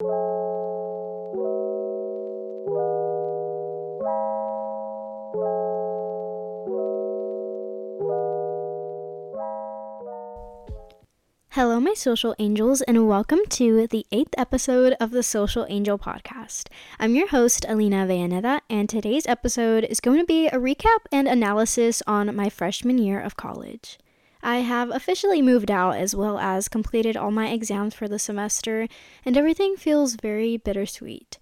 Hello, my social angels, and welcome to the eighth episode of the Social Angel Podcast. I'm your host, Alina Villaneda, and today's episode is going to be a recap and analysis on my freshman year of college. I have officially moved out as well as completed all my exams for the semester, and everything feels very bittersweet.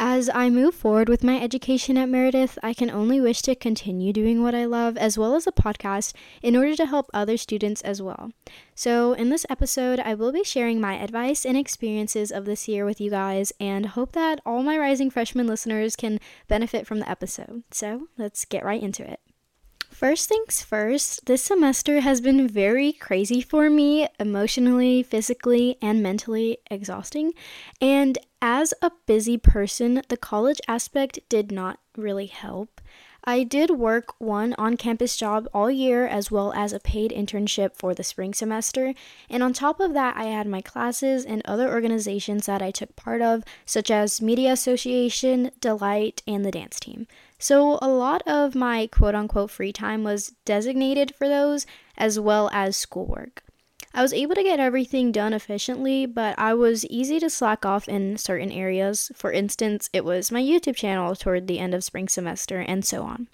As I move forward with my education at Meredith, I can only wish to continue doing what I love as well as a podcast in order to help other students as well. So, in this episode, I will be sharing my advice and experiences of this year with you guys and hope that all my rising freshman listeners can benefit from the episode. So, let's get right into it. First things first, this semester has been very crazy for me, emotionally, physically, and mentally exhausting. And as a busy person, the college aspect did not really help. I did work one on campus job all year as well as a paid internship for the spring semester. And on top of that, I had my classes and other organizations that I took part of, such as Media Association, Delight, and the dance team. So a lot of my quote unquote free time was designated for those as well as schoolwork. I was able to get everything done efficiently, but I was easy to slack off in certain areas. For instance, it was my YouTube channel toward the end of spring semester, and so on.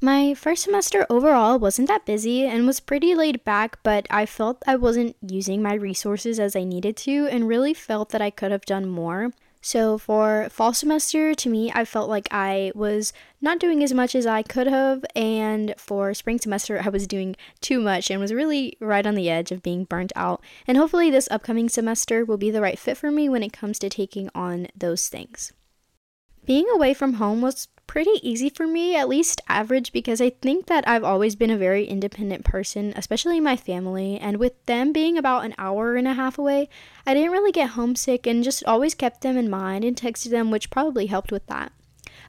My first semester overall wasn't that busy and was pretty laid back, but I felt I wasn't using my resources as I needed to and really felt that I could have done more. So for fall semester, to me, I felt like I was not doing as much as I could have, and for spring semester, I was doing too much and was really right on the edge of being burnt out. And hopefully, this upcoming semester will be the right fit for me when it comes to taking on those things. Being away from home was pretty easy for me, at least average, because I think that I've always been a very independent person, especially my family. And with them being about an hour and a half away, I didn't really get homesick and just always kept them in mind and texted them, which probably helped with that.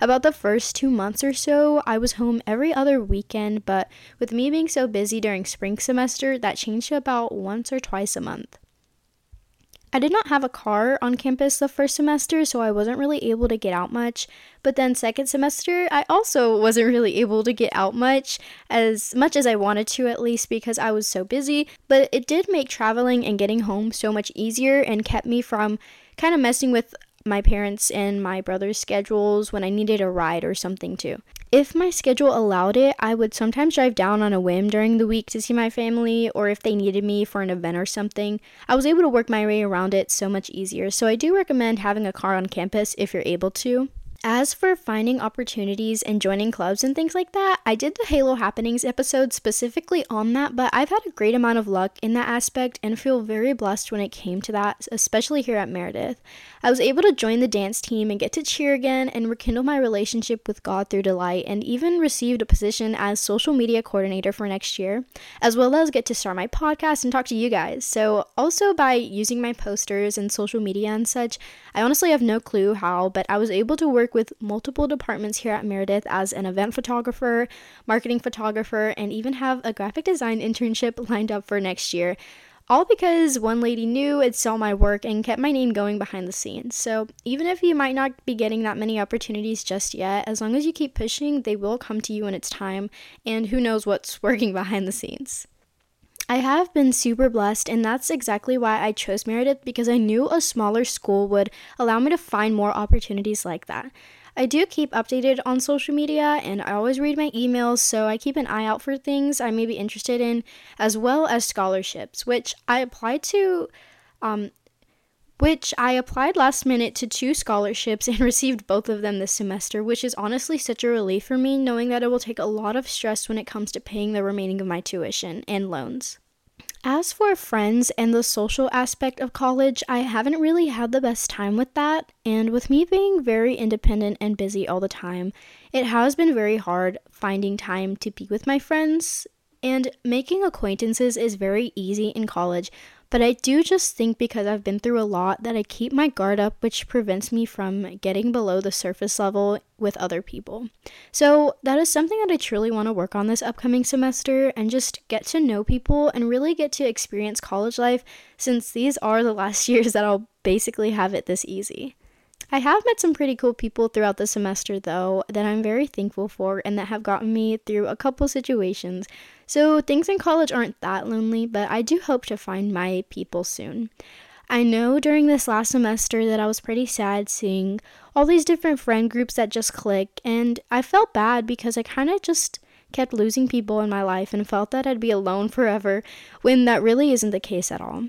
About the first two months or so, I was home every other weekend, but with me being so busy during spring semester, that changed to about once or twice a month. I did not have a car on campus the first semester, so I wasn't really able to get out much. But then, second semester, I also wasn't really able to get out much, as much as I wanted to at least, because I was so busy. But it did make traveling and getting home so much easier and kept me from kind of messing with my parents and my brother's schedules when I needed a ride or something too. If my schedule allowed it, I would sometimes drive down on a whim during the week to see my family, or if they needed me for an event or something. I was able to work my way around it so much easier, so I do recommend having a car on campus if you're able to. As for finding opportunities and joining clubs and things like that, I did the Halo Happenings episode specifically on that, but I've had a great amount of luck in that aspect and feel very blessed when it came to that, especially here at Meredith. I was able to join the dance team and get to cheer again and rekindle my relationship with God through Delight, and even received a position as social media coordinator for next year, as well as get to start my podcast and talk to you guys. So, also by using my posters and social media and such, I honestly have no clue how, but I was able to work work with multiple departments here at Meredith as an event photographer, marketing photographer, and even have a graphic design internship lined up for next year. All because one lady knew and saw my work and kept my name going behind the scenes. So, even if you might not be getting that many opportunities just yet, as long as you keep pushing, they will come to you when its time, and who knows what's working behind the scenes. I have been super blessed, and that's exactly why I chose Meredith because I knew a smaller school would allow me to find more opportunities like that. I do keep updated on social media and I always read my emails, so I keep an eye out for things I may be interested in, as well as scholarships, which I applied to. Um, which I applied last minute to two scholarships and received both of them this semester, which is honestly such a relief for me, knowing that it will take a lot of stress when it comes to paying the remaining of my tuition and loans. As for friends and the social aspect of college, I haven't really had the best time with that, and with me being very independent and busy all the time, it has been very hard finding time to be with my friends. And making acquaintances is very easy in college, but I do just think because I've been through a lot that I keep my guard up, which prevents me from getting below the surface level with other people. So, that is something that I truly want to work on this upcoming semester and just get to know people and really get to experience college life since these are the last years that I'll basically have it this easy. I have met some pretty cool people throughout the semester, though, that I'm very thankful for and that have gotten me through a couple situations. So things in college aren't that lonely, but I do hope to find my people soon. I know during this last semester that I was pretty sad seeing all these different friend groups that just click, and I felt bad because I kind of just kept losing people in my life and felt that I'd be alone forever when that really isn't the case at all.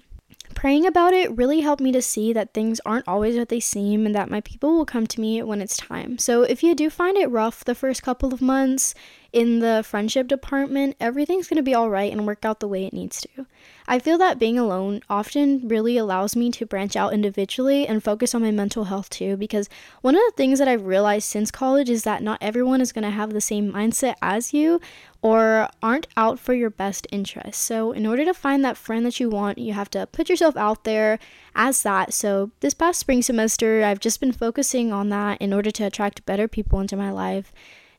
Praying about it really helped me to see that things aren't always what they seem and that my people will come to me when it's time. So, if you do find it rough the first couple of months in the friendship department, everything's going to be alright and work out the way it needs to. I feel that being alone often really allows me to branch out individually and focus on my mental health too, because one of the things that I've realized since college is that not everyone is going to have the same mindset as you or aren't out for your best interest. So, in order to find that friend that you want, you have to put yourself out there as that. So, this past spring semester, I've just been focusing on that in order to attract better people into my life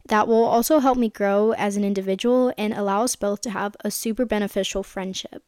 that will also help me grow as an individual and allow us both to have a super beneficial friendship.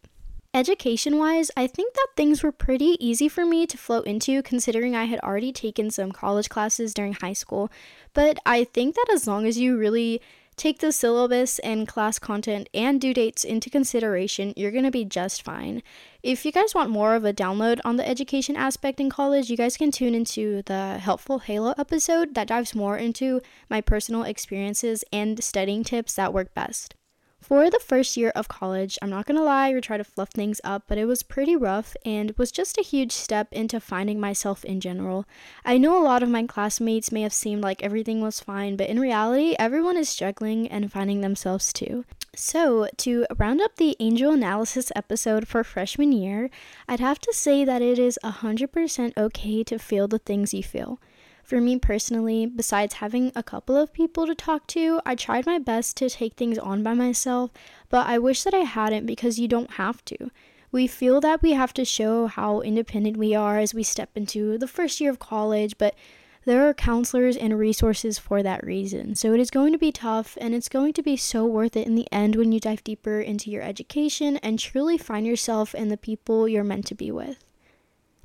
Education wise, I think that things were pretty easy for me to float into considering I had already taken some college classes during high school. But I think that as long as you really take the syllabus and class content and due dates into consideration, you're going to be just fine. If you guys want more of a download on the education aspect in college, you guys can tune into the Helpful Halo episode that dives more into my personal experiences and studying tips that work best. For the first year of college, I'm not gonna lie or try to fluff things up, but it was pretty rough and was just a huge step into finding myself in general. I know a lot of my classmates may have seemed like everything was fine, but in reality, everyone is struggling and finding themselves too. So, to round up the angel analysis episode for freshman year, I'd have to say that it is 100% okay to feel the things you feel. For me personally, besides having a couple of people to talk to, I tried my best to take things on by myself, but I wish that I hadn't because you don't have to. We feel that we have to show how independent we are as we step into the first year of college, but there are counselors and resources for that reason. So it is going to be tough and it's going to be so worth it in the end when you dive deeper into your education and truly find yourself and the people you're meant to be with.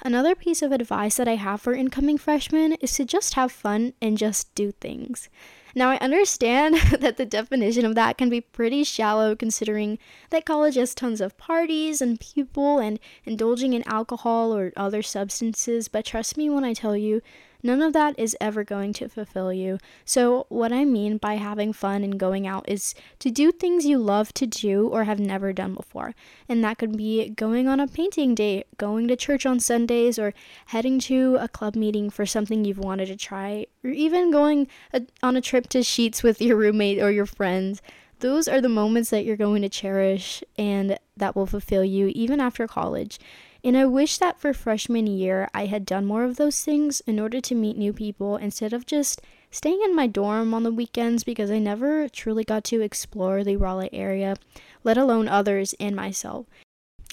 Another piece of advice that I have for incoming freshmen is to just have fun and just do things. Now, I understand that the definition of that can be pretty shallow considering that college has tons of parties and people and indulging in alcohol or other substances, but trust me when I tell you, None of that is ever going to fulfill you. So, what I mean by having fun and going out is to do things you love to do or have never done before. And that could be going on a painting date, going to church on Sundays, or heading to a club meeting for something you've wanted to try, or even going a, on a trip to Sheetz with your roommate or your friends. Those are the moments that you're going to cherish and that will fulfill you even after college. And I wish that for freshman year I had done more of those things in order to meet new people instead of just staying in my dorm on the weekends because I never truly got to explore the Raleigh area, let alone others and myself.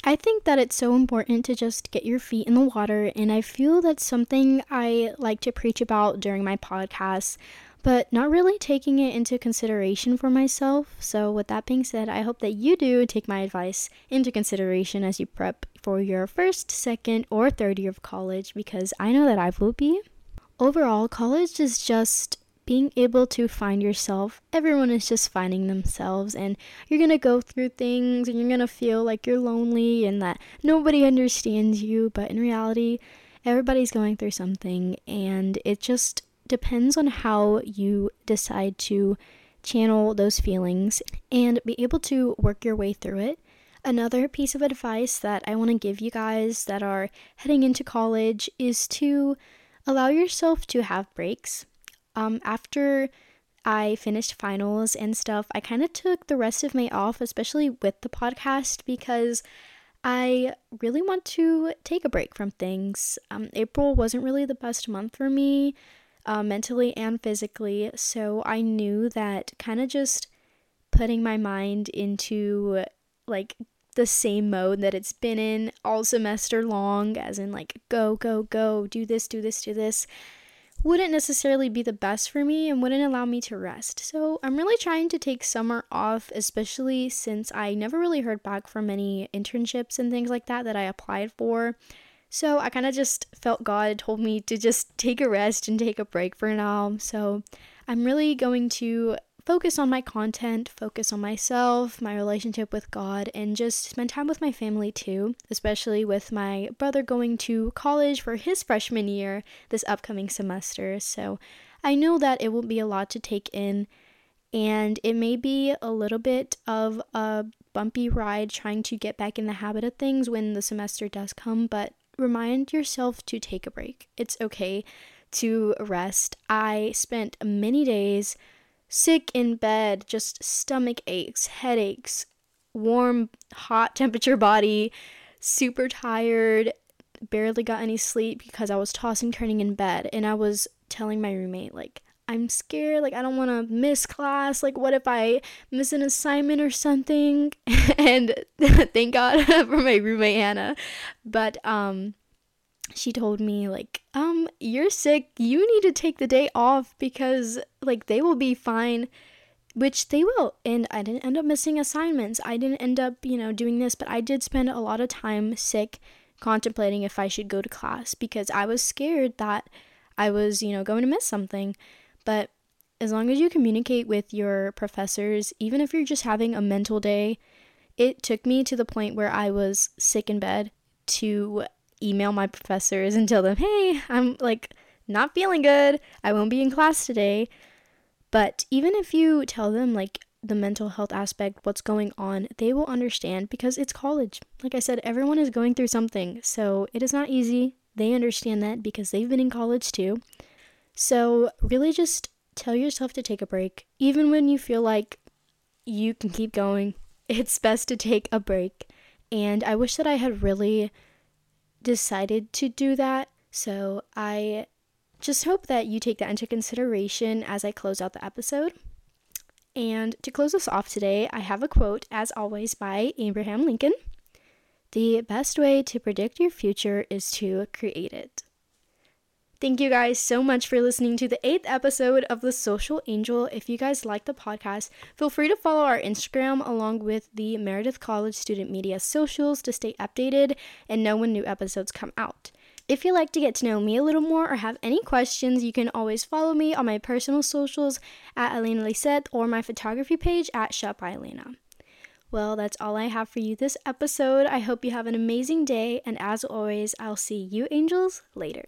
I think that it's so important to just get your feet in the water, and I feel that's something I like to preach about during my podcasts but not really taking it into consideration for myself. So, with that being said, I hope that you do take my advice into consideration as you prep for your first, second, or third year of college because I know that I will be. Overall, college is just being able to find yourself. Everyone is just finding themselves, and you're gonna go through things and you're gonna feel like you're lonely and that nobody understands you, but in reality, everybody's going through something, and it just depends on how you decide to channel those feelings and be able to work your way through it. Another piece of advice that I want to give you guys that are heading into college is to allow yourself to have breaks. Um, after I finished finals and stuff, I kind of took the rest of May off, especially with the podcast, because I really want to take a break from things. Um, April wasn't really the best month for me uh, mentally and physically. So I knew that kind of just putting my mind into like the same mode that it's been in all semester long, as in like go, go, go, do this, do this, do this, wouldn't necessarily be the best for me and wouldn't allow me to rest. So I'm really trying to take summer off, especially since I never really heard back from any internships and things like that that I applied for. So I kind of just felt God told me to just take a rest and take a break for now. So I'm really going to focus on my content, focus on myself, my relationship with God, and just spend time with my family too, especially with my brother going to college for his freshman year this upcoming semester. So I know that it will be a lot to take in, and it may be a little bit of a bumpy ride trying to get back in the habit of things when the semester does come, but remind yourself to take a break. It's okay to rest. I spent many days sick in bed, just stomach aches, headaches, warm, hot temperature body, super tired, barely got any sleep because I was tossing turning in bed and I was telling my roommate like I'm scared like I don't want to miss class like what if I miss an assignment or something? And thank God for my roommate Hannah. But um she told me like um you're sick. You need to take the day off because like they will be fine which they will. And i didn't end up missing assignments. I didn't end up you know doing this but i did spend a lot of time sick contemplating if i should go to class because i was scared that i was you know going to miss something but as long as you communicate with your professors even if you're just having a mental day it took me to the point where i was sick in bed to email my professors and tell them, hey, I'm like not feeling good. I won't be in class today. But even if you tell them like the mental health aspect, what's going on, they will understand because it's college. Like I said, everyone is going through something. So it is not easy. They understand that because they've been in college too. So really just tell yourself to take a break. Even when you feel like you can keep going, it's best to take a break. And I wish that I had really decided to do that. So I just hope that you take that into consideration as I close out the episode. And to close us off today, I have a quote, as always, by Abraham Lincoln The best way to predict your future is to create it. Thank you guys so much for listening to the eighth episode of The Social Angel. If you guys like the podcast, feel free to follow our Instagram along with the Meredith College Student Media socials to stay updated and know when new episodes come out. If you'd like to get to know me a little more or have any questions, you can always follow me on my personal socials at Elena Lisette or my photography page at Shop by Elena. Well, that's all I have for you this episode. I hope you have an amazing day, and as always, I'll see you angels later.